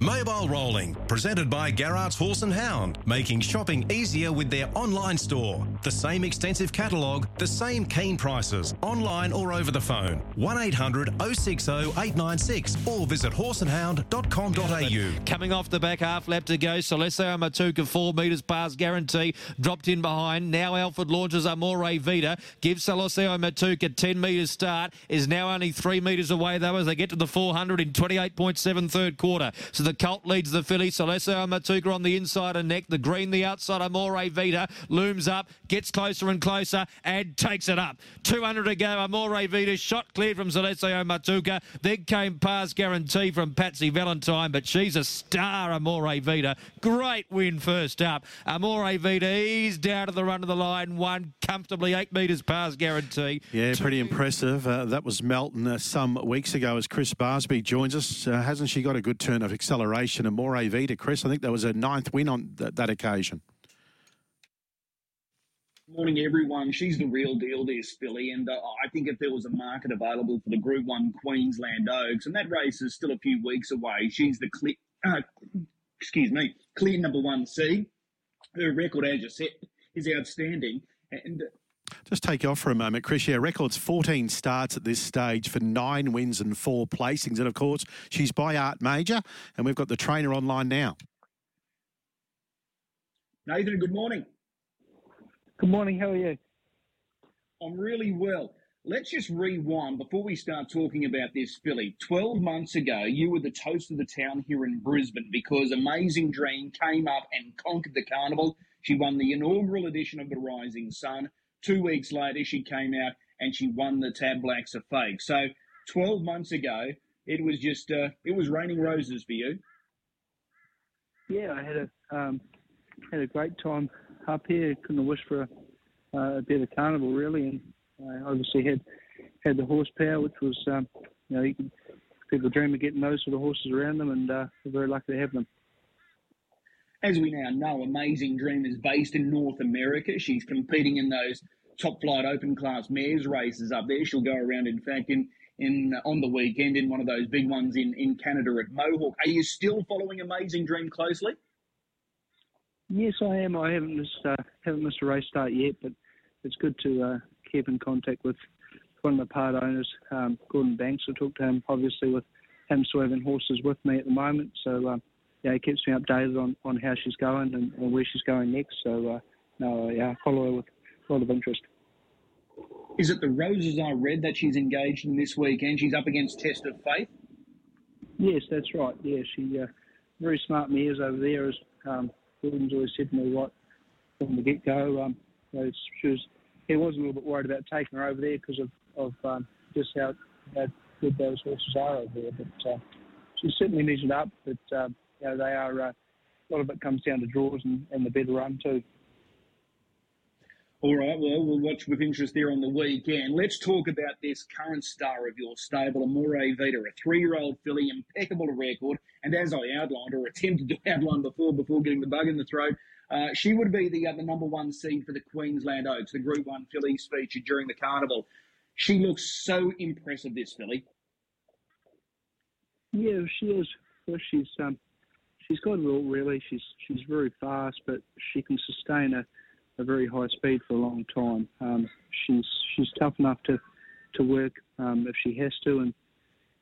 Mobile Rolling, presented by Garrard's Horse and Hound, making shopping easier with their online store. The same extensive catalogue, the same keen prices, online or over the phone. 1800 060 896 or visit horseandhound.com.au. Coming off the back, half lap to go. Celestio Matuka, four metres past guarantee, dropped in behind. Now Alford launches Amore Vita, gives Celestio Matuka 10 metres start, is now only three metres away though as they get to the 400 in 28.7 third quarter. So the Colt leads the filly. Celestio Matuka on the inside and neck. The green, the outside. Amore Vita looms up, gets closer and closer, and takes it up. 200 to go. Amore Vita shot cleared from Celestio Matuka. Then came past guarantee from Patsy Valentine, but she's a star, Amore Vita. Great win first up. Amore Vita eased down to the run of the line, won comfortably eight metres past guarantee. Yeah, pretty impressive. Uh, that was Melton uh, some weeks ago as Chris Barsby joins us. Uh, hasn't she got a good turn of acceleration? Amore Vita Chris. I think that was a ninth win on th- that occasion. Morning, everyone. She's the real deal, this filly, and uh, I think if there was a market available for the Group One Queensland Oaks, and that race is still a few weeks away, she's the clear, uh, excuse me, clear number one seed. Her record, as you said, is outstanding, and just take you off for a moment, Chris. Yeah, records 14 starts at this stage for nine wins and four placings. And of course, she's by Art Major, and we've got the trainer online now. Nathan, good morning. Good morning. How are you? I'm really well. Let's just rewind before we start talking about this filly. 12 months ago, you were the toast of the town here in Brisbane because Amazing Dream came up and conquered the carnival. She won the inaugural edition of the Rising Sun. Two weeks later, she came out and she won the TAB Blacks A Fake. So 12 months ago, it was just, uh, it was raining roses for you. Yeah, I had a um, had a great time up here. Couldn't have wished for a, uh, a better carnival, really. And I obviously had had the horsepower, which was, um, you know, you can, people dream of getting those sort of horses around them, and uh, we're very lucky to have them. As we now know, Amazing Dream is based in North America. She's competing in those top flight open class mares races up there. She'll go around, in fact, in in on the weekend in one of those big ones in, in Canada at Mohawk. Are you still following Amazing Dream closely? Yes, I am. I haven't missed uh, haven't missed a race start yet, but it's good to uh, keep in contact with one of the part owners, um, Gordon Banks. I talked to him obviously with him swerving horses with me at the moment, so um, yeah, he keeps me updated on, on how she's going and, and where she's going next. So uh, no, yeah, follow her with a lot of interest. Is it the roses I read that she's engaged in this weekend? She's up against Test of Faith. Yes, that's right. Yeah, she uh, very smart mares over there, as um, Gordon's always said to me right from the get go. Um, she was, he was a little bit worried about taking her over there because of, of um, just how, how good those horses are over there. But uh, she certainly measured up. But uh, you know, they are uh, a lot of it comes down to draws and, and the better run too. All right, well, we'll watch with interest there on the weekend. Let's talk about this current star of your stable, Amore Vita, a three-year-old filly, impeccable record, and as I outlined, or attempted to outline before, before getting the bug in the throat, uh, she would be the, uh, the number one seed for the Queensland Oaks, the Group 1 fillies featured during the carnival. She looks so impressive, this filly. Yeah, she is. Well, she's um, she's got it all really. She's she's very fast, but she can sustain a, a very high speed for a long time. Um, she's she's tough enough to to work um, if she has to, and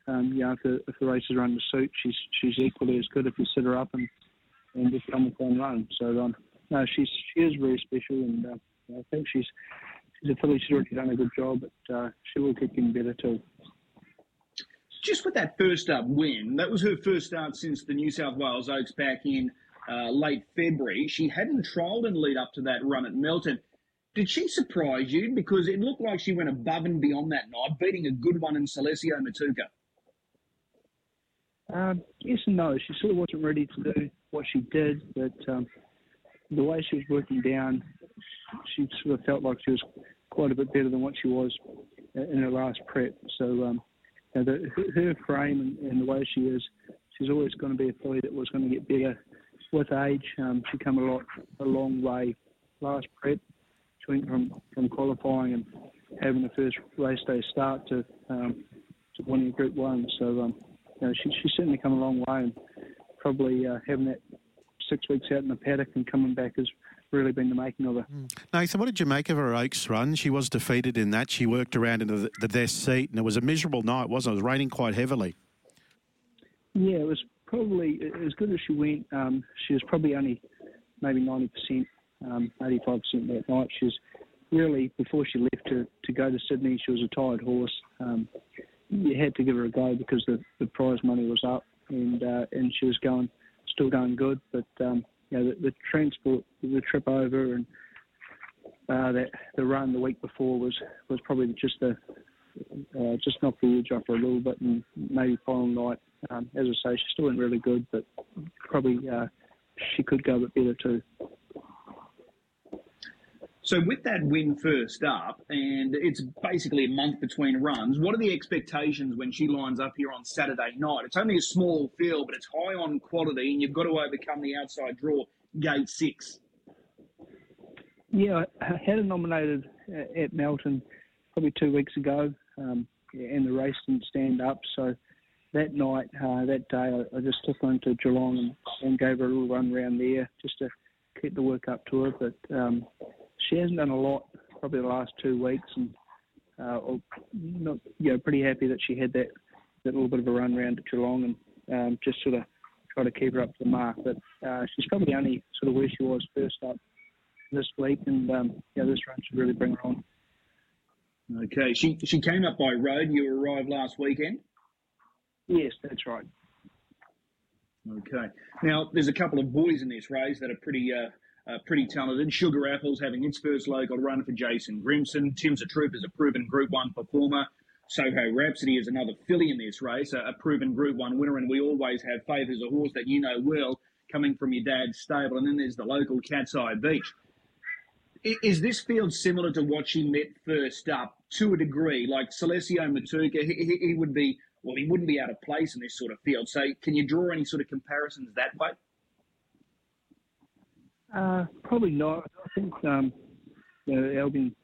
um, you know, if the, if the races are under suit, she's she's equally as good if you sit her up and and just come one run. So um, no, she's she is very special, and uh, I think she's she's a filly. She's already done a good job, but uh, she will keep getting better too just with that first up win, that was her first start since the New South Wales Oaks back in uh, late February. She hadn't trialled in lead up to that run at Melton. Did she surprise you? Because it looked like she went above and beyond that night, beating a good one in Celestio Matuka. Um, yes and no. She sort of wasn't ready to do what she did, but um, the way she was working down, she sort of felt like she was quite a bit better than what she was in her last prep. So um, know, the, her frame and, and, the way she is, she's always going to be a filly that was going to get better with age. Um, she come a lot, a long way. Last prep, she went from, from qualifying and having the first race day start to um, to winning Group One. So um, you know, she, she's certainly come a long way. And probably uh, having that six weeks out in the paddock and coming back has really been the making of her. Nathan, what did you make of her Oaks run? She was defeated in that. She worked around into the, the their seat, and it was a miserable night, wasn't it? It was raining quite heavily. Yeah, it was probably as good as she went. Um, she was probably only maybe 90%, um, 85% that night. She was really, before she left to, to go to Sydney, she was a tired horse. Um, you had to give her a go because the, the prize money was up and uh, and she was going, still going good. But um, you know, the, the transport, the trip over, and uh, that the run the week before was was probably just a uh, just knocked the edge off a little bit, and maybe final night, um, as I say, she still went really good, but probably uh, she could go a bit better too. So with that win first up, and it's basically a month between runs, what are the expectations when she lines up here on Saturday night? It's only a small field, but it's high on quality, and you've got to overcome the outside draw, gate six. Yeah, I had it nominated at Melton probably two weeks ago, um, and the race didn't stand up. So that night, uh, that day, I, I, just took her into Geelong and, and, gave her a little run around there just to keep the work up to her. But um, she hasn't done a lot probably the last two weeks, and uh, not you know pretty happy that she had that that little bit of a run around at Geelong and um, just sort of try to keep her up to the mark. But uh, she's probably only sort of where she was first up this week, and um, yeah, this run should really bring her on. Okay, she she came up by road. You arrived last weekend. Yes, that's right. Okay. Now, there's a couple of boys in this race that are pretty uh, uh, pretty talented. Sugar Apples having its first local run for Jason Grimson. Tim's a Troop is a proven Group 1 performer. Soho Rhapsody is another filly in this race, a, a proven Group 1 winner, and we always have faith as a horse that you know well coming from your dad's stable. And then there's the local Cat's Eye Beach. Is this field similar to what she met first up to a degree? Like Celestio Matuka, he, he would be, well, he wouldn't be out of place in this sort of field. So can you draw any sort of comparisons that way? Uh, probably not. I think um, you know Albion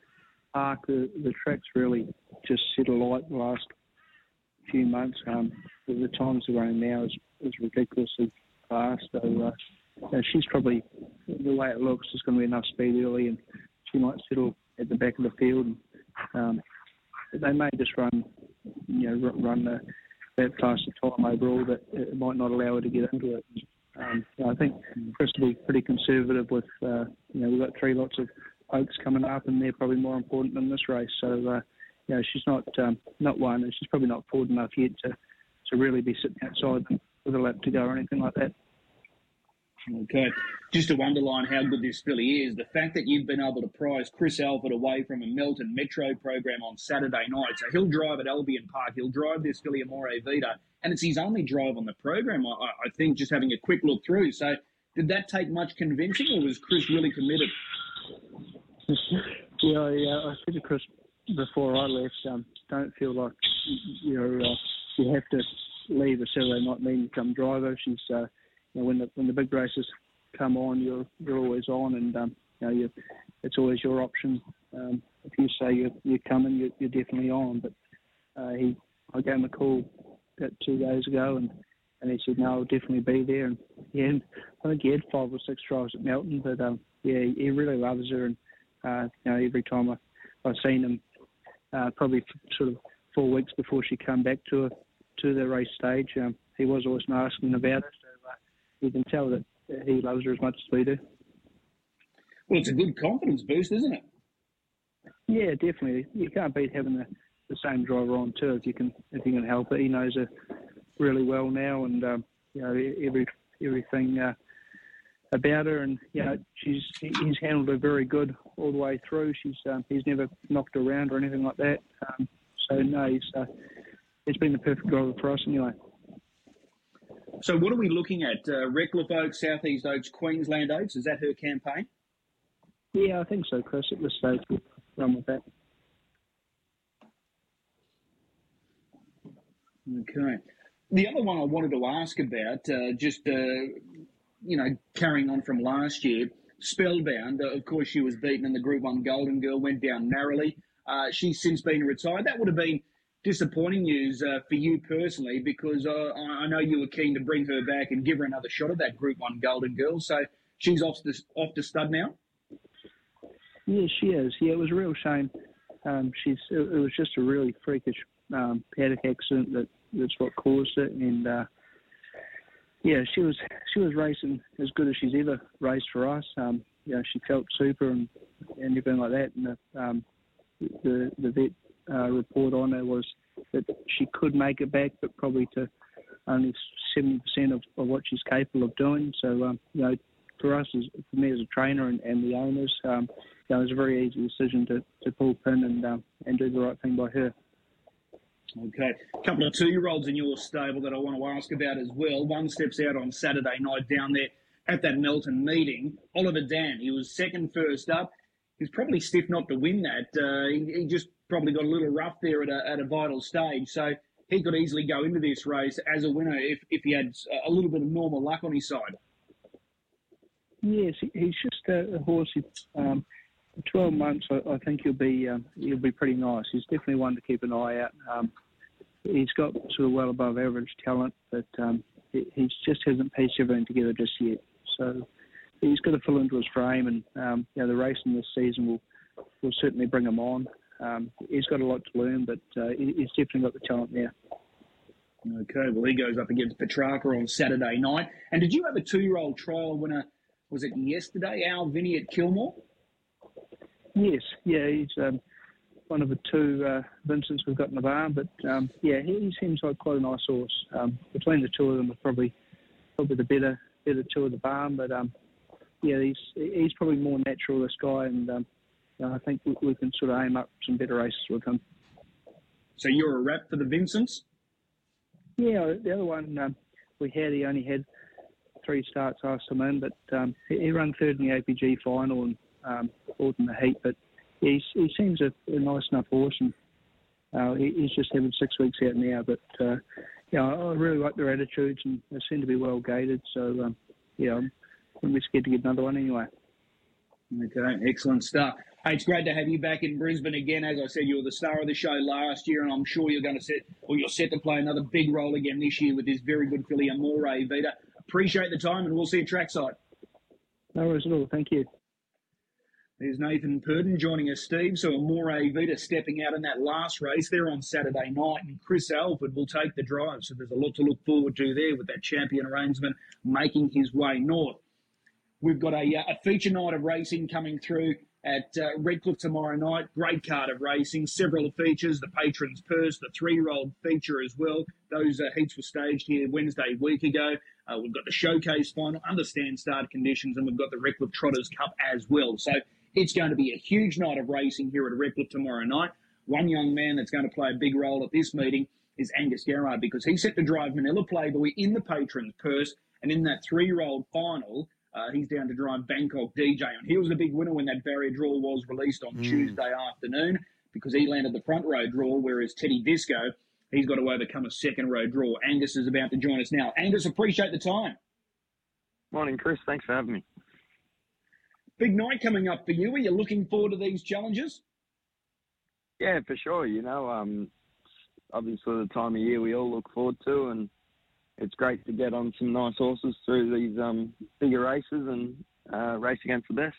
Park, the, the track's really just set alight the last few months. Um, the, the times are running now is, is ridiculously fast. So uh, you she's probably the way it looks is going to be enough speed early, and she might settle at the back of the field. And, um, they may just run, you know, run the, that faster time overall that it might not allow her to get into it. Um, I think Chris will be pretty conservative with, uh, you know, we've got three lots of oaks coming up, and they're probably more important than this race. So, uh, you know, she's not um, not one, and she's probably not forward enough yet to to really be sitting outside with a lap to go or anything like that. Okay. Just to underline how good this filly is, the fact that you've been able to prize Chris Alford away from a Melton Metro program on Saturday night. So he'll drive at Albion Park. He'll drive this filly Amore Vita, and it's his only drive on the program, I, I think, just having a quick look through. So did that take much convincing, or was Chris really committed? yeah, yeah. I said to Chris before I left, um, don't feel like you know uh, you have to leave a Saturday night meeting to come drive her. She's uh, you know, when the when the big races come on, you're you're always on, and um, you know, you, it's always your option. Um, if you say you're you're coming, you're, you're definitely on. But uh, he, I gave him a call two days ago, and and he said no, I'll definitely be there. And yeah, I think he had five or six drives at Melton, but um, yeah, he really loves her, and uh, you know, every time I I've seen him, uh, probably sort of four weeks before she come back to a, to the race stage, um, he was always asking about her So you can tell that he loves her as much as we do. Well, it's a good confidence boost, isn't it? Yeah, definitely. You can't beat having the, the same driver on too if you can if you can help it. He knows her really well now, and um, you know every everything uh, about her, and you know she's he's handled her very good all the way through. She's um, he's never knocked her around or anything like that. Um, so no, he's uh, it's been the perfect driver for us anyway. So, what are we looking at? Uh, Redcliffe Oaks, Southeast Oaks, Queensland Oaks. Is that her campaign? Yeah, I think so, Chris. At this stage, we'll run with that. Okay. The other one I wanted to ask about, uh, just uh, you know, carrying on from last year, Spellbound. Uh, of course, she was beaten in the Group One Golden Girl, went down narrowly. Uh, she's since been retired. That would have been disappointing news uh, for you personally because uh, I know you were keen to bring her back and give her another shot at that Group One Golden Girl. So she's off to off to stud now. Yeah, she is. Yeah, it was a real shame. Um, she's it, it, was just a really freakish um, paddock accident that that's what caused it, and uh, yeah, she was she was racing as good as she's ever raced for us. Um, you know, she felt super and and everything like that. And the um, the, the vet uh, report on her was that she could make it back, but probably to only 70% of, of what she's capable of doing. So, um, you know, for us, as, for me as a trainer and, and the owners, um, you know, it was a very easy decision to, to pull pin and um, and do the right thing by her. Okay, a couple of two-year-olds in your stable that I want to ask about as well. One steps out on Saturday night down there at that Melton meeting. Oliver Dan, he was second first up. He's probably stiff not to win that. Uh, he, he, just probably got a little rough there at a, at a vital stage. So he could easily go into this race as a winner if, if he had a little bit of normal luck on his side. Yes, he's just a, horse. Um, Twelve months, I, I think he'll be um, he'll be pretty nice. He's definitely one to keep an eye out. Um, he's got sort of well above average talent, but um, he, he just hasn't pieced everything together just yet. So he's got to fill into his frame, and um, you know the racing this season will will certainly bring him on. Um, he's got a lot to learn, but uh, he's definitely got the talent there. Okay, well he goes up against Petrarca on Saturday night. And did you have a two-year-old trial winner? Was it yesterday, Al Vinny at Kilmore? Yes, yeah, he's um, one of the two uh, Vincents we've got in the barn, but um, yeah, he, seems like quite a nice horse. Um, between the two of them, are probably probably the better better two of the barn, but um, yeah, he's he's probably more natural this guy, and um, you know, I think we, we, can sort of aim up some better races with him. So you're a rep for the Vincents? Yeah, the other one um, we had, he only had three starts last time in, but um, he, he ran third in the APG final and um, in the heat. But he, he seems a, a nice enough horse, and uh, he, he's just having six weeks out now. But uh, yeah, I really like their attitudes, and they seem to be well gated. So um, yeah, I'm, I'm scared to get another one anyway. Okay, excellent stuff. Hey, it's great to have you back in Brisbane again. As I said, you were the star of the show last year, and I'm sure you're going to set, or you're set to play another big role again this year with this very good filly, Amore Vita. Appreciate the time, and we'll see you at trackside. No worries at all. Thank you. There's Nathan Purdon joining us, Steve. So Amore Vita stepping out in that last race there on Saturday night, and Chris Alford will take the drive. So there's a lot to look forward to there with that champion arrangement making his way north. We've got a, uh, a feature night of racing coming through at uh, Redcliffe tomorrow night. Great card of racing, several features, the Patron's Purse, the three-year-old feature as well. Those uh, heats were staged here Wednesday week ago. Uh, we've got the showcase final, understand start conditions, and we've got the Redcliffe Trotters Cup as well. So it's going to be a huge night of racing here at Redcliffe tomorrow night. One young man that's going to play a big role at this meeting is Angus Garrard because he's set to drive Manila Playboy in the Patron's Purse, and in that three-year-old final, uh, he's down to drive Bangkok DJ. And he was the big winner when that barrier draw was released on mm. Tuesday afternoon because he landed the front row draw, whereas Teddy Disco, he's got to overcome a second row draw. Angus is about to join us now. Angus, appreciate the time. Morning, Chris. Thanks for having me. Big night coming up for you. Are you looking forward to these challenges? Yeah, for sure. You know, um, obviously the time of year we all look forward to, and it's great to get on some nice horses through these um, bigger races and uh, race against the best.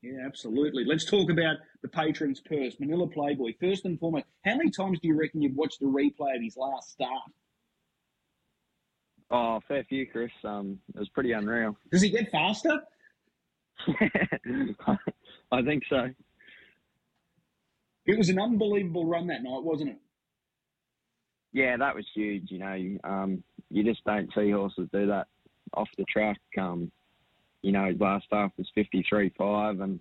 Yeah, absolutely. Let's talk about the patron's purse, Manila Playboy. First and foremost, how many times do you reckon you've watched the replay of his last start? Oh, fair few, Chris. Um, it was pretty unreal. Does he get faster? I think so. It was an unbelievable run that night, wasn't it? Yeah, that was huge. You know, um, you just don't see horses do that off the track. Um, you know, his last half was 53.5 and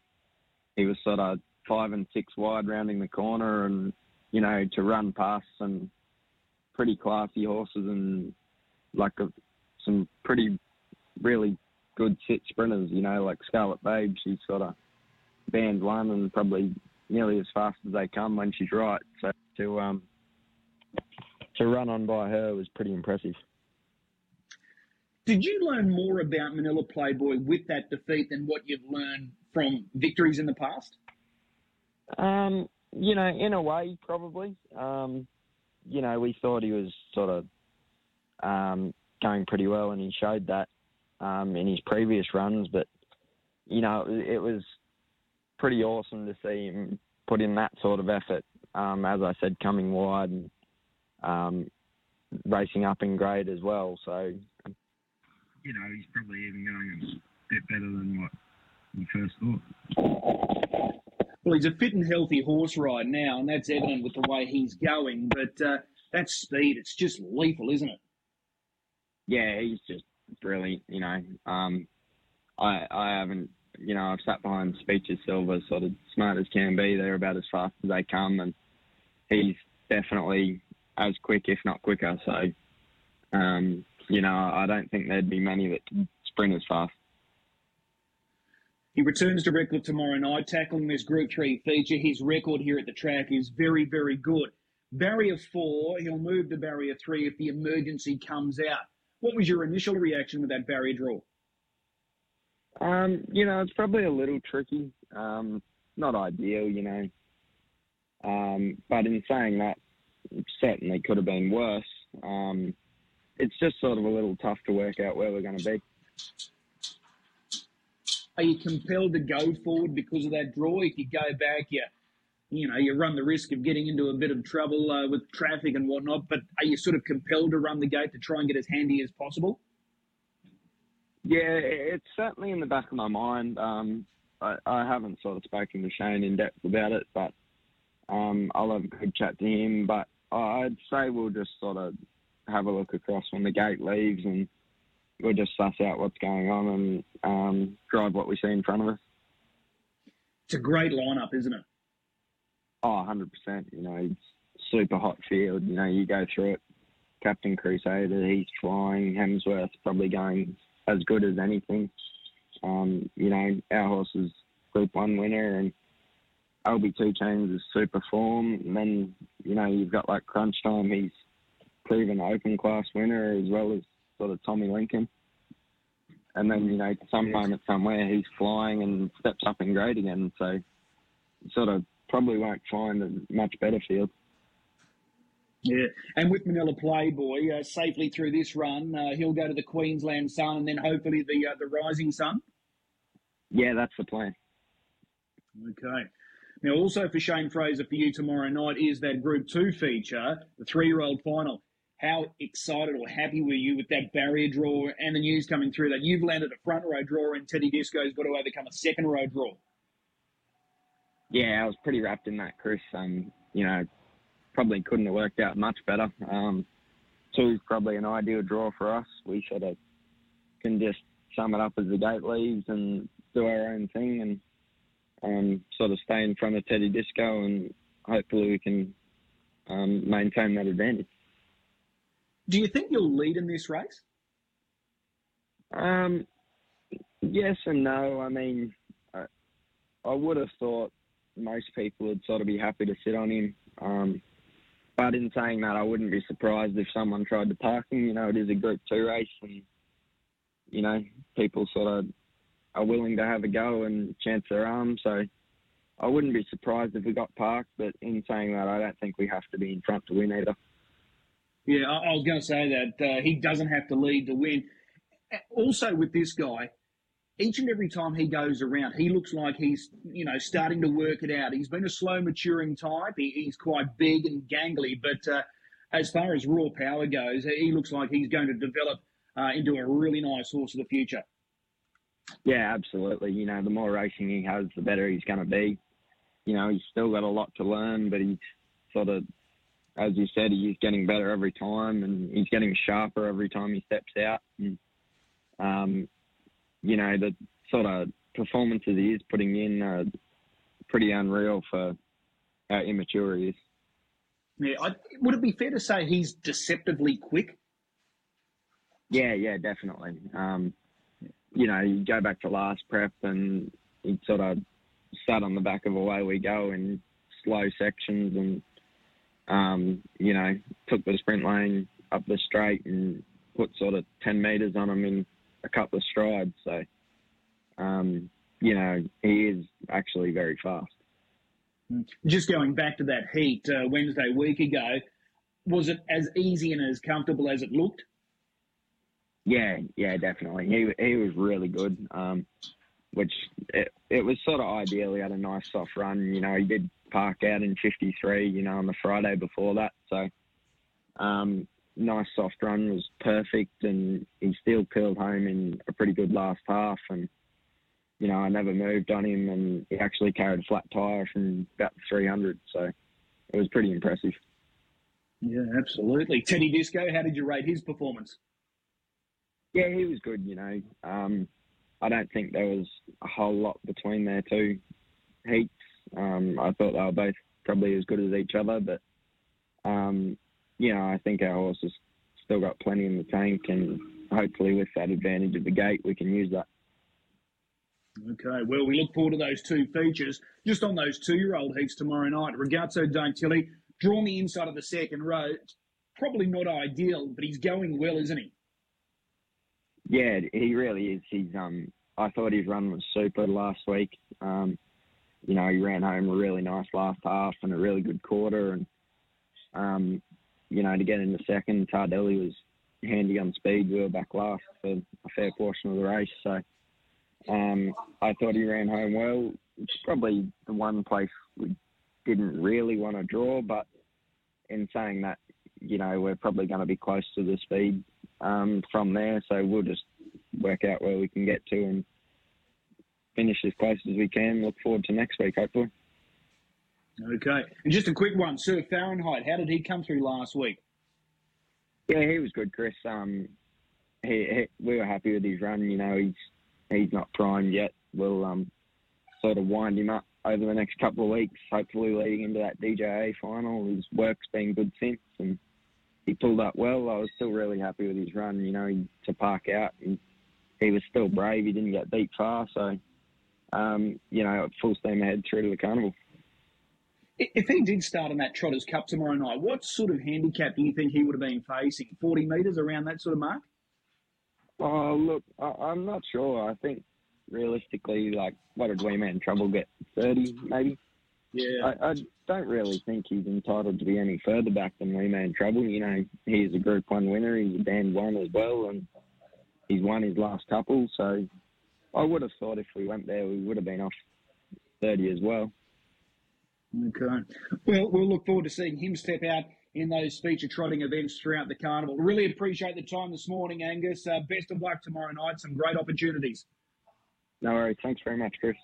he was sort of five and six wide rounding the corner and, you know, to run past some pretty classy horses and like a, some pretty really good sit sprinters, you know, like Scarlet Babe, she's sort of band one and probably nearly as fast as they come when she's right. So to um, to run on by her was pretty impressive. Did you learn more about Manila Playboy with that defeat than what you've learned from victories in the past? Um, you know, in a way, probably. Um, you know, we thought he was sort of um, going pretty well, and he showed that um, in his previous runs. But you know, it, it was pretty awesome to see him put in that sort of effort. Um, as I said, coming wide and um, racing up in grade as well. So, you know, he's probably even going a bit better than what we first thought. Well, he's a fit and healthy horse right now, and that's evident with the way he's going. But uh, that speed, it's just lethal, isn't it? Yeah, he's just brilliant. You know, um, I I haven't. You know, I've sat behind Speeches Silver, sort of smart as can be. They're about as fast as they come, and he's definitely as quick, if not quicker. So, um, you know, I don't think there'd be many that can sprint as fast. He returns to Redcliffe tomorrow night, tackling this Group 3 feature. His record here at the track is very, very good. Barrier 4, he'll move to Barrier 3 if the emergency comes out. What was your initial reaction with that barrier draw? Um, you know, it's probably a little tricky. Um, not ideal, you know. Um, but in saying that, certainly could have been worse. Um, it's just sort of a little tough to work out where we're going to be. Are you compelled to go forward because of that draw? If you go back, you, you know, you run the risk of getting into a bit of trouble uh, with traffic and whatnot. But are you sort of compelled to run the gate to try and get as handy as possible? Yeah, it's certainly in the back of my mind. Um, I, I, haven't sort of spoken to Shane in depth about it, but um, I'll have a good chat to him. But I'd say we'll just sort of have a look across when the gate leaves and we'll just suss out what's going on and um, drive what we see in front of us. It's a great lineup, isn't it? Oh, 100%. You know, it's super hot field. You know, you go through it. Captain Crusader, he's flying. Hemsworth probably going as good as anything. Um, you know, our horse is Group 1 winner and LB2 Chains is super form. And then, you know, you've got like Crunch Time, he's proven open class winner as well as sort of Tommy Lincoln. And then, you know, some moment somewhere he's flying and steps up in grade again. So sort of probably won't find a much better field. Yeah, and with Manila Playboy uh, safely through this run, uh, he'll go to the Queensland Sun and then hopefully the uh, the Rising Sun. Yeah, that's the plan. Okay. Now, also for Shane Fraser for you tomorrow night is that Group Two feature, the three-year-old final. How excited or happy were you with that barrier draw and the news coming through that you've landed a front row draw and Teddy Disco's got to overcome a second row draw? Yeah, I was pretty rapt in that, Chris. Um, you know, probably couldn't have worked out much better. Um, two is probably an ideal draw for us. We sort of can just sum it up as the gate leaves and do our own thing and um, sort of stay in front of Teddy Disco and hopefully we can um, maintain that advantage. Do you think you'll lead in this race? Um, yes and no. I mean, I, I would have thought most people would sort of be happy to sit on him. Um, but in saying that, I wouldn't be surprised if someone tried to park him. You know, it is a Group 2 race and, you know, people sort of are willing to have a go and chance their arm. So I wouldn't be surprised if we got parked. But in saying that, I don't think we have to be in front to win either. Yeah, I, was going to say that uh, he doesn't have to lead to win. Also, with this guy, each and every time he goes around, he looks like he's, you know, starting to work it out. He's been a slow maturing type. He, he's quite big and gangly, but uh, as far as raw power goes, he looks like he's going to develop uh, into a really nice horse of the future. Yeah, absolutely. You know, the more racing he has, the better he's going to be. You know, he's still got a lot to learn, but he's sort of as you said, he's getting better every time, and he's getting sharper every time he steps out. And, um, you know, the sort of performances he is putting in are pretty unreal for how immature he is. Yeah, I, would it be fair to say he's deceptively quick? Yeah, yeah, definitely. Um, you know, you go back to last prep and he sort of sat on the back of Away We Go in slow sections and um, you know, took the sprint lane up the straight and put sort of 10 metres on him in a couple of strides. So, um, you know, he is actually very fast. Just going back to that heat uh, Wednesday week ago, was it as easy and as comfortable as it looked? Yeah, yeah, definitely. He he was really good. Um, which it, it was sort of ideal. He had a nice soft run. You know, he did park out in 53. You know, on the Friday before that. So, um, nice soft run was perfect, and he still peeled home in a pretty good last half. And you know, I never moved on him, and he actually carried a flat tyre from about 300. So, it was pretty impressive. Yeah, absolutely. Teddy Disco, how did you rate his performance? Yeah, he was good. You know, um, I don't think there was a whole lot between their two heats. Um, I thought they were both probably as good as each other, but um, you know, I think our horse has still got plenty in the tank, and hopefully, with that advantage of the gate, we can use that. Okay, well, we look forward to those two features. Just on those two-year-old heats tomorrow night, Ragazzo Daintilli, draw me inside of the second row. Probably not ideal, but he's going well, isn't he? Yeah, he really is. He's um, I thought his run was super last week. Um, you know, he ran home a really nice last half and a really good quarter, and um, you know, to get in the second, Tardelli was handy on speed. We were back last for a fair portion of the race, so um, I thought he ran home well. It's probably the one place we didn't really want to draw, but in saying that, you know, we're probably going to be close to the speed um, from there. So we'll just work out where we can get to and finish as close as we can. Look forward to next week, hopefully. Okay. And just a quick one, Sir Fahrenheit, how did he come through last week? Yeah, he was good, Chris. Um, he, he, we were happy with his run. You know, he's he's not primed yet. We'll um, sort of wind him up over the next couple of weeks, hopefully leading into that DJA final. His work's been good since, and he pulled up well. I was still really happy with his run. You know, he, to park out, and he was still brave. He didn't get beat far, so um, you know, full steam ahead through to the carnival. If he did start in that Trotters Cup tomorrow night, what sort of handicap do you think he would have been facing? Forty metres around that sort of mark? Oh, look, I, am not sure. I think realistically, like, what did Wee Man Trouble get? 30, maybe? Yeah. I, I, don't really think he's entitled to be any further back than Wee Man Trouble. You know, he's a Group 1 winner. He's a band one as well, and he's won his last couple. So I would have thought if we went there, we would have been off 30 as well. Okay. Well, we'll look forward to seeing him step out in those feature trotting events throughout the carnival. Really appreciate the time this morning, Angus. Uh, best of luck tomorrow night. Some great opportunities. No worries. Thanks very much, Chris.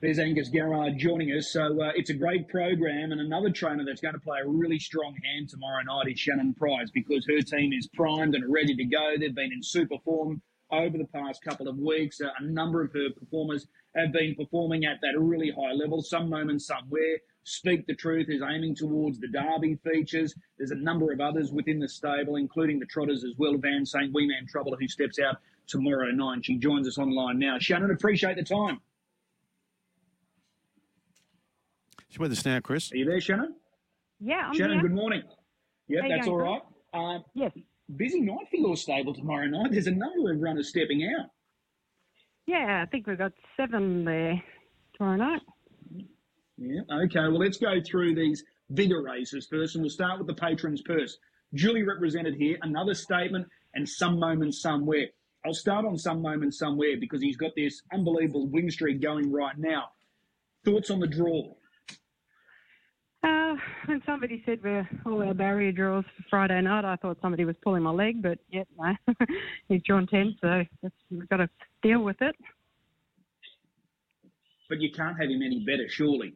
There's Angus Garrard joining us. So uh, it's a great program, and another trainer that's going to play a really strong hand tomorrow night is Shannon Price because her team is primed and ready to go. They've been in super form over the past couple of weeks. Uh, a number of her performers have been performing at that really high level. Some moments, somewhere. Speak the Truth is aiming towards the Derby features. There's a number of others within the stable, including the Trotters as well. Van St. Wee Man Trouble, who steps out tomorrow night. She joins us online now. Shannon, appreciate the time. She's with us now, Chris. Are you there, Shannon? Yeah, I'm Shannon, here. good morning. Yep, How that's all going, right. Um, Yes. Busy night for your stable tomorrow night. There's a number of runners stepping out. Yeah, I think we've got seven there tomorrow night. Yeah. Okay. Well, let's go through these bigger races first, and we'll start with the patrons' purse. Julie represented here. Another statement and some moment somewhere. I'll start on some moment somewhere because he's got this unbelievable wing streak going right now. Thoughts on the draw? Uh, when somebody said we're all our barrier draws for Friday night, I thought somebody was pulling my leg, but yep, no. He's drawn 10, so we've got to deal with it. But you can't have him any better, surely.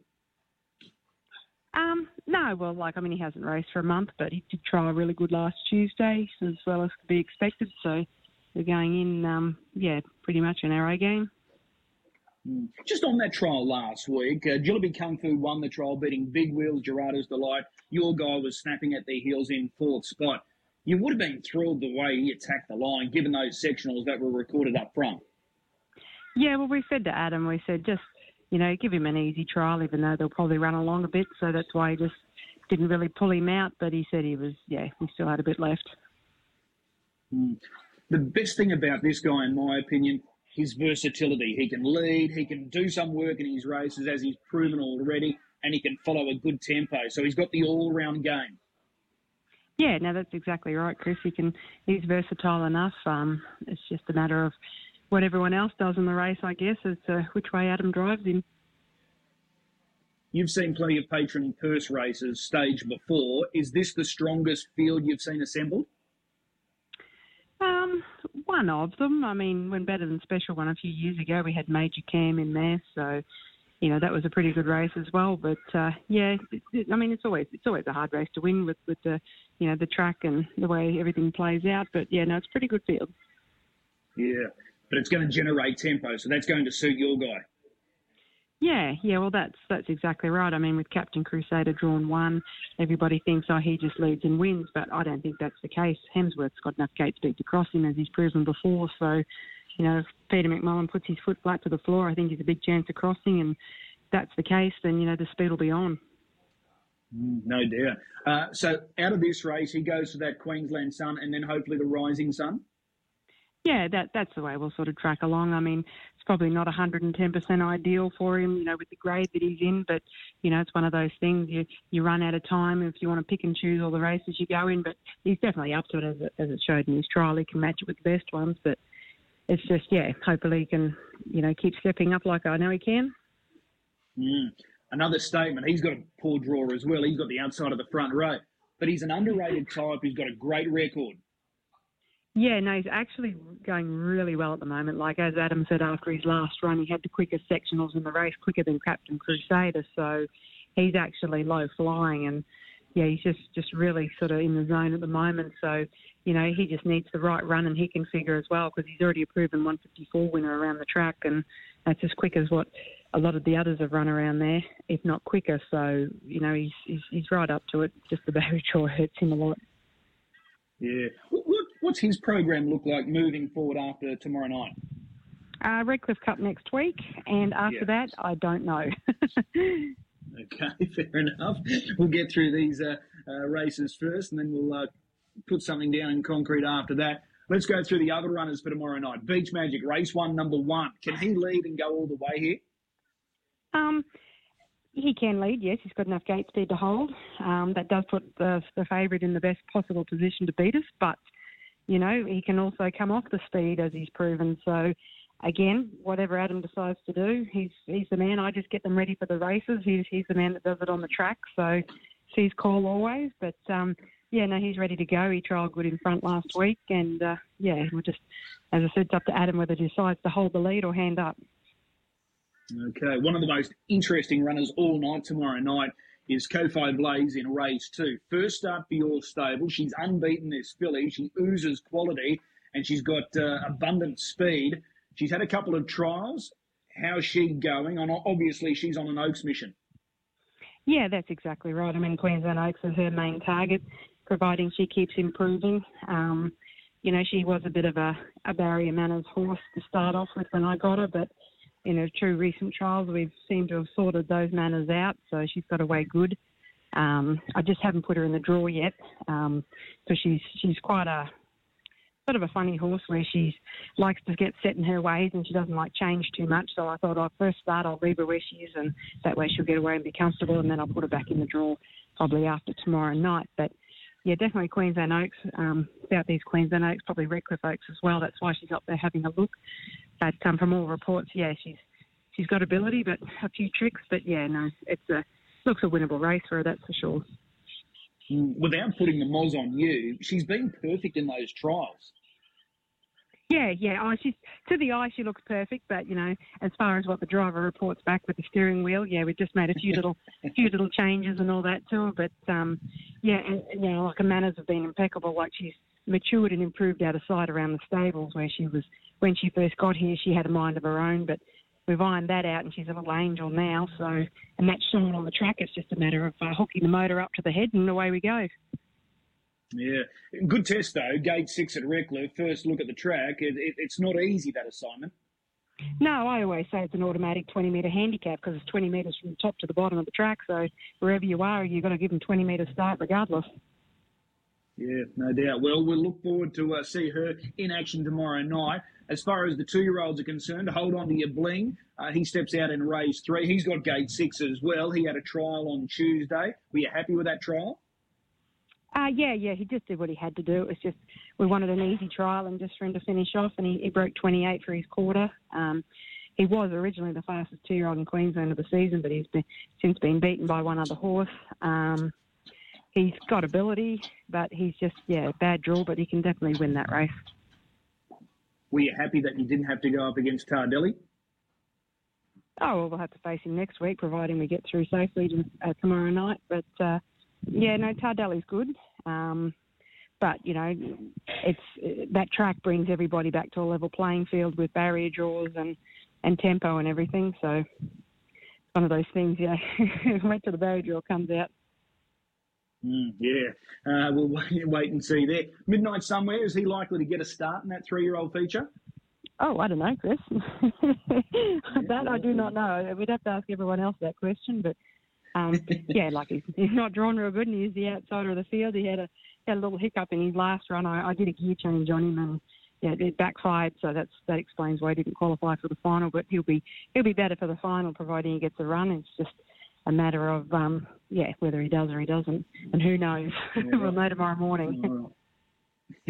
Um, no, well, like, I mean, he hasn't raced for a month, but he did try really good last Tuesday, as well as could be expected, so we're going in, um, yeah, pretty much an arrow game. Just on that trial last week, uh, Jilliby Kung Fu won the trial, beating Big Wheels, Gerardo's Delight. Your guy was snapping at their heels in fourth spot. You would have been thrilled the way he attacked the line, given those sectionals that were recorded up front. Yeah, well, we said to Adam, we said just, you know, give him an easy trial, even though they'll probably run along a bit. So that's why he just didn't really pull him out. But he said he was, yeah, he still had a bit left. The best thing about this guy, in my opinion, his versatility. He can lead, he can do some work in his races as he's proven already, and he can follow a good tempo. So he's got the all-round game. Yeah, no, that's exactly right, Chris. He can. He's versatile enough. Um, it's just a matter of what everyone else does in the race, I guess, as to which way Adam drives him. You've seen plenty of patron purse races staged before. Is this the strongest field you've seen assembled? Um, one of them. I mean, when Better Than Special won a few years ago, we had Major Cam in there, so you know that was a pretty good race as well. But uh, yeah, it, it, I mean, it's always it's always a hard race to win with with the you know the track and the way everything plays out. But yeah, no, it's a pretty good field. Yeah, but it's going to generate tempo, so that's going to suit your guy. Yeah, yeah, well, that's that's exactly right. I mean, with Captain Crusader drawn one, everybody thinks, oh, he just leads and wins, but I don't think that's the case. Hemsworth's got enough gate speed to cross him, as he's proven before. So, you know, if Peter McMullen puts his foot flat to the floor, I think he's a big chance of crossing, and that's the case, then, you know, the speed will be on. Mm, no doubt. Uh, so, out of this race, he goes to that Queensland Sun and then hopefully the Rising Sun? Yeah, that that's the way we'll sort of track along. I mean, it's probably not 110% ideal for him, you know, with the grade that he's in, but you know, it's one of those things. You you run out of time if you want to pick and choose all the races you go in, but he's definitely up to it as it, as it showed in his trial. He can match it with the best ones, but it's just yeah, hopefully he can you know keep stepping up like I know he can. Mm. Another statement. He's got a poor draw as well. He's got the outside of the front row, but he's an underrated type. He's got a great record. Yeah, no, he's actually going really well at the moment. Like as Adam said after his last run, he had the quickest sectionals in the race, quicker than Captain Crusader. So he's actually low flying, and yeah, he's just just really sort of in the zone at the moment. So you know, he just needs the right run, and he can figure as well because he's already a proven 154 winner around the track, and that's as quick as what a lot of the others have run around there, if not quicker. So you know, he's he's, he's right up to it. Just the barrier draw hurts him a lot. Yeah. What, what's his program look like moving forward after tomorrow night? Uh, Redcliffe Cup next week, and after yeah. that, I don't know. okay, fair enough. We'll get through these uh, uh, races first, and then we'll uh, put something down in concrete after that. Let's go through the other runners for tomorrow night. Beach Magic, race one, number one. Can he lead and go all the way here? Um, he can lead, yes. He's got enough gate speed to hold. Um, that does put the, the favourite in the best possible position to beat us, but, you know, he can also come off the speed as he's proven. So, again, whatever Adam decides to do, he's he's the man. I just get them ready for the races. He's, he's the man that does it on the track. So, it's his call always. But, um, yeah, no, he's ready to go. He trialled good in front last week. And, uh, yeah, we'll just, as I said, it's up to Adam whether he decides to hold the lead or hand up. Okay, one of the most interesting runners all night tomorrow night is Kofi Blaze in race two. First for your stable. She's unbeaten this filly. She oozes quality and she's got uh, abundant speed. She's had a couple of trials. How's she going? On obviously she's on an Oaks mission. Yeah, that's exactly right. I mean, Queensland Oaks is her main target, providing she keeps improving. Um, you know, she was a bit of a, a barrier manners horse to start off with when I got her, but in her two recent trials, we've seemed to have sorted those manners out, so she's got away good. Um, I just haven't put her in the draw yet, um, so she's she's quite a sort of a funny horse where she likes to get set in her ways and she doesn't like change too much. So I thought I'd first start, I'll leave her where she is, and that way she'll get away and be comfortable, and then I'll put her back in the draw probably after tomorrow night. But yeah, definitely Queensland Oaks, um, Southeast Queensland Oaks, probably Redcliffe Oaks as well. That's why she's up there having a look. But um, from all reports, yeah, she's she's got ability, but a few tricks. But yeah, no, it's a looks a winnable race for her, that's for sure. Without putting the moz on you, she's been perfect in those trials. Yeah, yeah. Oh, she's to the eye, she looks perfect. But you know, as far as what the driver reports back with the steering wheel, yeah, we've just made a few little, a few little changes and all that to her. But um, yeah, and you know, like her manners have been impeccable. Like she's matured and improved out of sight around the stables where she was when she first got here. She had a mind of her own, but we've ironed that out, and she's a little angel now. So, and that's shown on the track. It's just a matter of uh, hooking the motor up to the head, and away we go. Yeah, good test though. Gate six at Redcliffe. First look at the track. It, it, it's not easy that assignment. No, I always say it's an automatic 20 metre handicap because it's 20 metres from the top to the bottom of the track. So wherever you are, you've got to give them 20 metre start regardless. Yeah, no doubt. Well, we'll look forward to uh, see her in action tomorrow night. As far as the two-year-olds are concerned, hold on to your bling. Uh, he steps out in race three. He's got gate six as well. He had a trial on Tuesday. Were you happy with that trial? Uh, yeah, yeah, he just did what he had to do. It was just we wanted an easy trial and just for him to finish off, and he, he broke 28 for his quarter. Um, he was originally the fastest two-year-old in Queensland of the season, but he's been, since been beaten by one other horse. Um, he's got ability, but he's just yeah bad draw, but he can definitely win that race. Were you happy that you didn't have to go up against Tardelli? Oh well, we'll have to face him next week, providing we get through safely to, uh, tomorrow night. But uh, yeah, no, Tardelli's good. Um, but you know, it's that track brings everybody back to a level playing field with barrier draws and and tempo and everything. So one of those things, yeah. Went to the barrier draw comes out. Mm, yeah, uh, we'll wait, wait and see there. Midnight somewhere. Is he likely to get a start in that three-year-old feature? Oh, I don't know, Chris. that I do not know. We'd have to ask everyone else that question. But um, yeah, like he's, he's not drawn real good, and he's the outsider of the field. He had a had a little hiccup in his last run. I, I did a gear change on him, and yeah, it backfired. So that's that explains why he didn't qualify for the final. But he'll be he'll be better for the final, providing he gets a run. It's just a matter of um, yeah whether he does or he doesn't, and who knows? Yeah. we'll know tomorrow morning.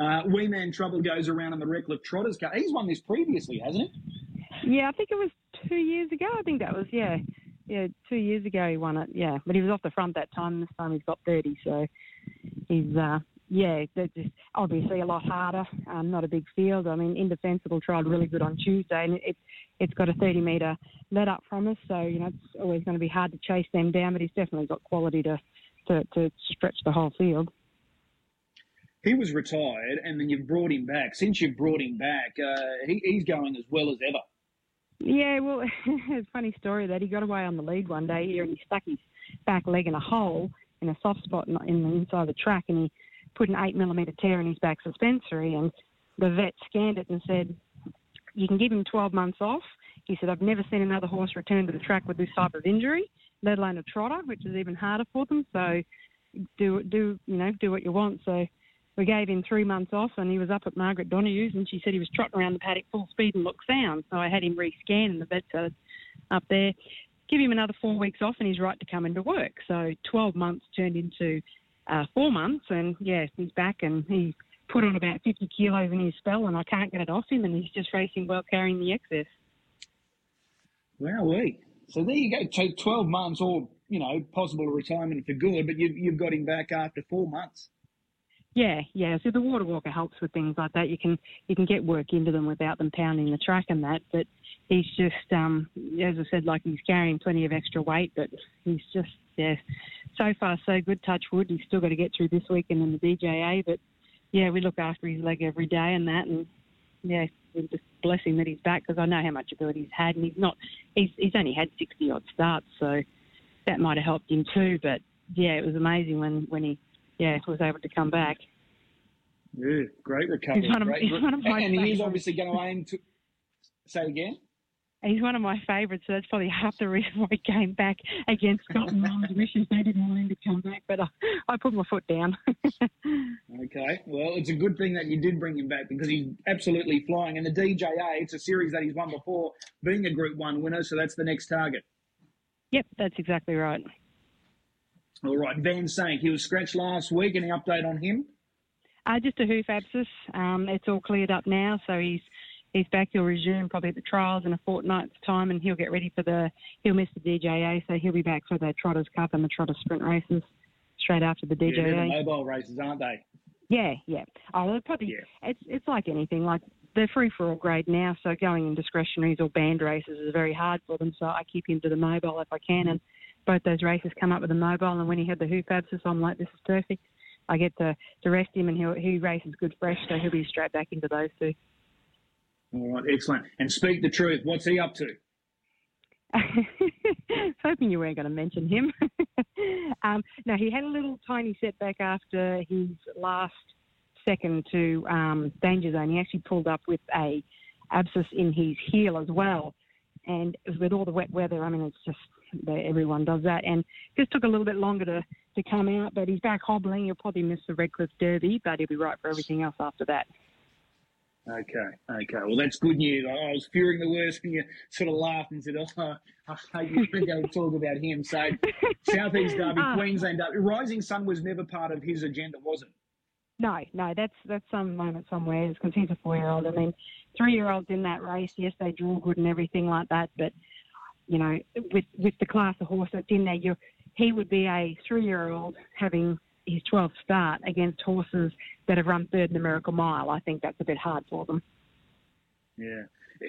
uh, Wee Man Trouble goes around in the Redcliffe Trotters car. He's won this previously, hasn't he? Yeah, I think it was two years ago. I think that was yeah, yeah, two years ago he won it. Yeah, but he was off the front that time. This time he's got thirty, so he's uh, yeah, they're just obviously a lot harder. Um, not a big field. I mean, Indefensible tried really good on Tuesday, and it, it's got a 30 metre let up from us. So you know, it's always going to be hard to chase them down. But he's definitely got quality to to, to stretch the whole field. He was retired, and then you've brought him back. Since you've brought him back, uh, he, he's going as well as ever. Yeah, well, it's a funny story that he got away on the lead one day here, and he stuck his back leg in a hole in a soft spot in the inside of the track, and he put an eight millimetre tear in his back suspensory, and the vet scanned it and said, "You can give him 12 months off." He said, "I've never seen another horse return to the track with this type of injury, let alone a trotter, which is even harder for them. So, do do you know do what you want." So. We gave him three months off, and he was up at Margaret Donohue's, and she said he was trotting around the paddock full speed and looked sound. So I had him rescan, and the vet said, up there, give him another four weeks off, and he's right to come into work. So 12 months turned into uh, four months, and yeah, he's back and he put on about 50 kilos in his spell, and I can't get it off him, and he's just racing well, carrying the excess. Wowee. So there you go. So 12 months or, you know, possible retirement for good, but you've, you've got him back after four months. Yeah, yeah. So the water walker helps with things like that. You can you can get work into them without them pounding the track and that. But he's just, um, as I said, like he's carrying plenty of extra weight, but he's just yeah, so far so good. Touch wood. He's still got to get through this weekend in the DJA, but yeah, we look after his leg every day and that, and yeah, we're just blessing that he's back because I know how much ability he's had, and he's not. He's he's only had sixty odd starts, so that might have helped him too. But yeah, it was amazing when when he yeah was able to come back. Yeah, great recovery. He's one of, great he's one of my and he is obviously going to aim to say again. He's one of my favourites, so that's probably half the reason why he came back against Scotland Mum's wishes. They didn't want him to come back, but I, I put my foot down. okay, well, it's a good thing that you did bring him back because he's absolutely flying. And the DJA, it's a series that he's won before, being a Group 1 winner, so that's the next target. Yep, that's exactly right. All right, Van Sank, he was scratched last week. Any update on him? Uh, just a hoof abscess. Um, it's all cleared up now, so he's he's back. He'll resume probably at the trials in a fortnight's time, and he'll get ready for the. He'll miss the DJA, so he'll be back for the Trotters Cup and the Trotter Sprint races straight after the DJA. Yeah, the mobile races, aren't they? Yeah, yeah. Oh, probably. Yeah. It's it's like anything. Like they're free for all grade now, so going in discretionaries or band races is very hard for them. So I keep him to the mobile if I can, and both those races come up with a mobile. And when he had the hoof abscess, I'm like, this is perfect. I get to, to rest him, and he he races good fresh, so he'll be straight back into those two. All right, excellent. And speak the truth. What's he up to? hoping you weren't going to mention him. um, he had a little tiny setback after his last second to um, danger zone. He actually pulled up with a abscess in his heel as well. And with all the wet weather, I mean, it's just everyone does that. And just took a little bit longer to, to come out, but he's back hobbling. He'll probably miss the Redcliffe Derby, but he'll be right for everything else after that. Okay, okay. Well, that's good news. I was fearing the worst when you sort of laughed and said, "Oh, I hate you to go talk about him." So, Southeast Derby, Ah. Queensland Derby, Rising Sun was never part of his agenda, was it? No, no, that's that's some moment somewhere because he's a four-year-old. I mean, three-year-olds in that race, yes, they draw good and everything like that, but you know, with with the class of horse that's in there, you he would be a three-year-old having his 12th start against horses that have run third in the Miracle Mile. I think that's a bit hard for them. Yeah.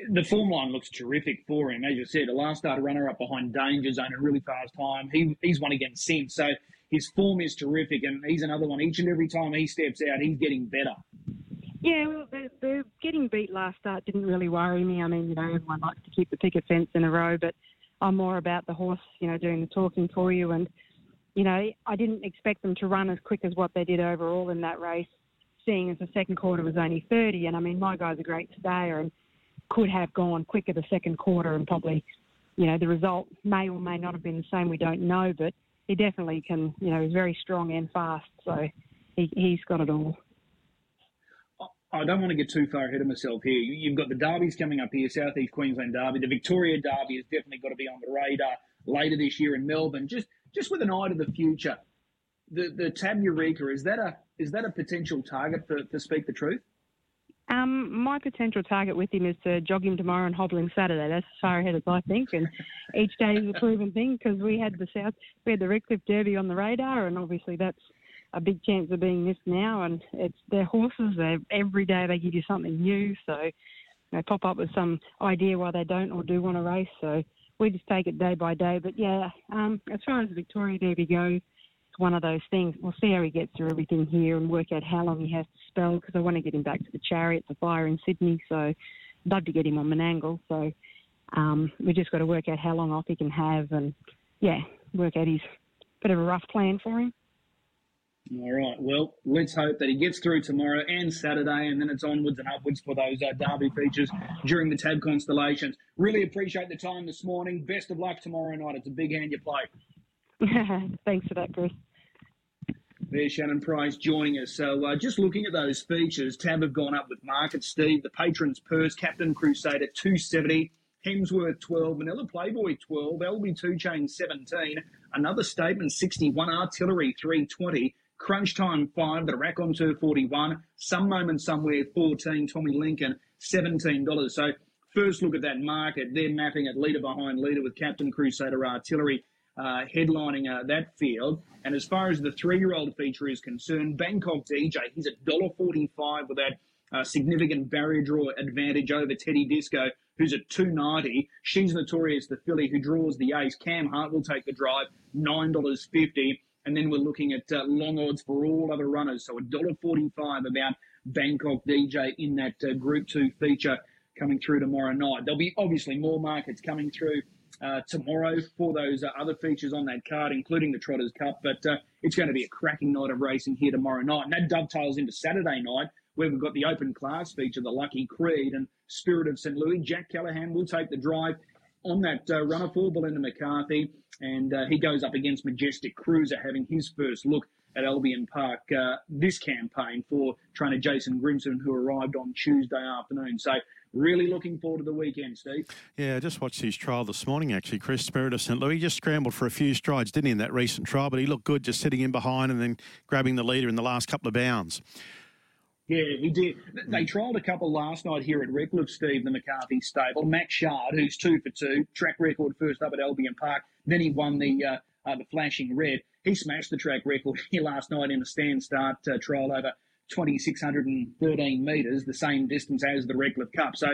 The form line looks terrific for him. As you said, a last start runner up behind Danger Zone, a really fast time. He, he's won against Sim. So his form is terrific, and he's another one. Each and every time he steps out, he's getting better. Yeah, well, the, the getting beat last start didn't really worry me. I mean, you know, everyone likes to keep the picket fence in a row, but I'm more about the horse, you know, doing the talking for you. And, you know, I didn't expect them to run as quick as what they did overall in that race, seeing as the second quarter was only 30. And, I mean, my guy's a great stayer and could have gone quicker the second quarter and probably, you know, the result may or may not have been the same. We don't know, but he definitely can, you know, he's very strong and fast. So he, he's got it all. I don't want to get too far ahead of myself here. You- You've got the derbies coming up here, Southeast Queensland Derby. The Victoria Derby has definitely got to be on the radar later this year in Melbourne. Just just with an eye to the future. The the Tab Eureka is that a is that a potential target for, for Speak the Truth? Um, my potential target with him is to jog him tomorrow and hobble him Saturday. That's as far ahead as I think, and each day is a proven thing because we had the South, we had the Redcliffe Derby on the radar, and obviously that's a big chance of being missed now. And it's their horses; they every day they give you something new, so they pop up with some idea why they don't or do want to race. So we just take it day by day. But yeah, um, as far as the Victoria Derby goes, it's one of those things. We'll see how he gets through everything here and work out how long he has to spell because I want to get him back to the Chariots of Fire in Sydney. So I'd love to get him on Menangle. So um, we just got to work out how long off he can have and yeah, work out his bit of a rough plan for him. All right. Well, let's hope that he gets through tomorrow and Saturday, and then it's onwards and upwards for those uh, Derby features during the Tab Constellations. Really appreciate the time this morning. Best of luck tomorrow night. It's a big hand you play. Thanks for that, Chris. There's Shannon Price joining us. So, uh, just looking at those features, Tab have gone up with market, Steve. The Patrons Purse, Captain Crusader 270, Hemsworth 12, Manila Playboy 12, LB2 Chain 17, Another Statement 61, Artillery 320, Crunch Time 5, The Rack on 241, Some Moment Somewhere 14, Tommy Lincoln $17. So, first look at that market. They're mapping it leader behind leader with Captain Crusader Artillery uh, headlining uh, that field. And as far as the three-year-old feature is concerned, Bangkok DJ, he's at $1.45 with that uh, significant barrier draw advantage over Teddy Disco, who's at 290. She's notorious, the filly who draws the ace. Cam Hart will take the drive, $9.50. And then we're looking at uh, long odds for all other runners. So $1.45 about Bangkok DJ in that uh, Group 2 feature coming through tomorrow night. There'll be obviously more markets coming through uh, tomorrow for those uh, other features on that card, including the Trotters Cup. But uh, it's going to be a cracking night of racing here tomorrow night. And that dovetails into Saturday night, where we've got the open class feature, the Lucky Creed and Spirit of St. Louis. Jack Callahan will take the drive on that uh, runner for Belinda McCarthy. And uh, he goes up against Majestic Cruiser, having his first look at Albion Park uh, this campaign for trainer Jason Grimson, who arrived on Tuesday afternoon. So really looking forward to the weekend, Steve. Yeah, I just watched his trial this morning, actually. Chris Spirit of St. Louis just scrambled for a few strides, didn't he, in that recent trial? But he looked good just sitting in behind and then grabbing the leader in the last couple of bounds. Yeah, he did. They trialled a couple last night here at Redcliffe, Steve, the McCarthy stable. Max Shard, who's two for two, track record first up at Albion Park. Then he won the uh, uh, the flashing red. He smashed the track record here last night in a stand start uh, trial over 2,613 metres, the same distance as the Redcliffe Cup. So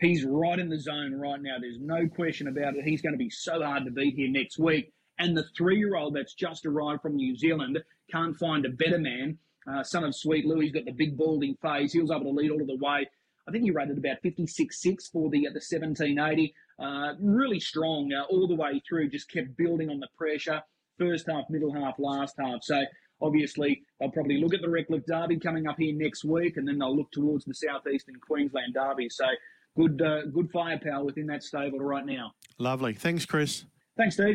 he's right in the zone right now. There's no question about it. He's going to be so hard to beat here next week. And the three year old that's just arrived from New Zealand can't find a better man. Uh, son of Sweet Louis, got the big balding face. He was able to lead all of the way. I think he rated about 56.6 for the uh, the 1780. Uh, really strong uh, all the way through. Just kept building on the pressure. First half, middle half, last half. So obviously they'll probably look at the Redcliffe Derby coming up here next week, and then they'll look towards the southeastern Queensland Derby. So good uh, good firepower within that stable right now. Lovely. Thanks, Chris. Thanks, Steve.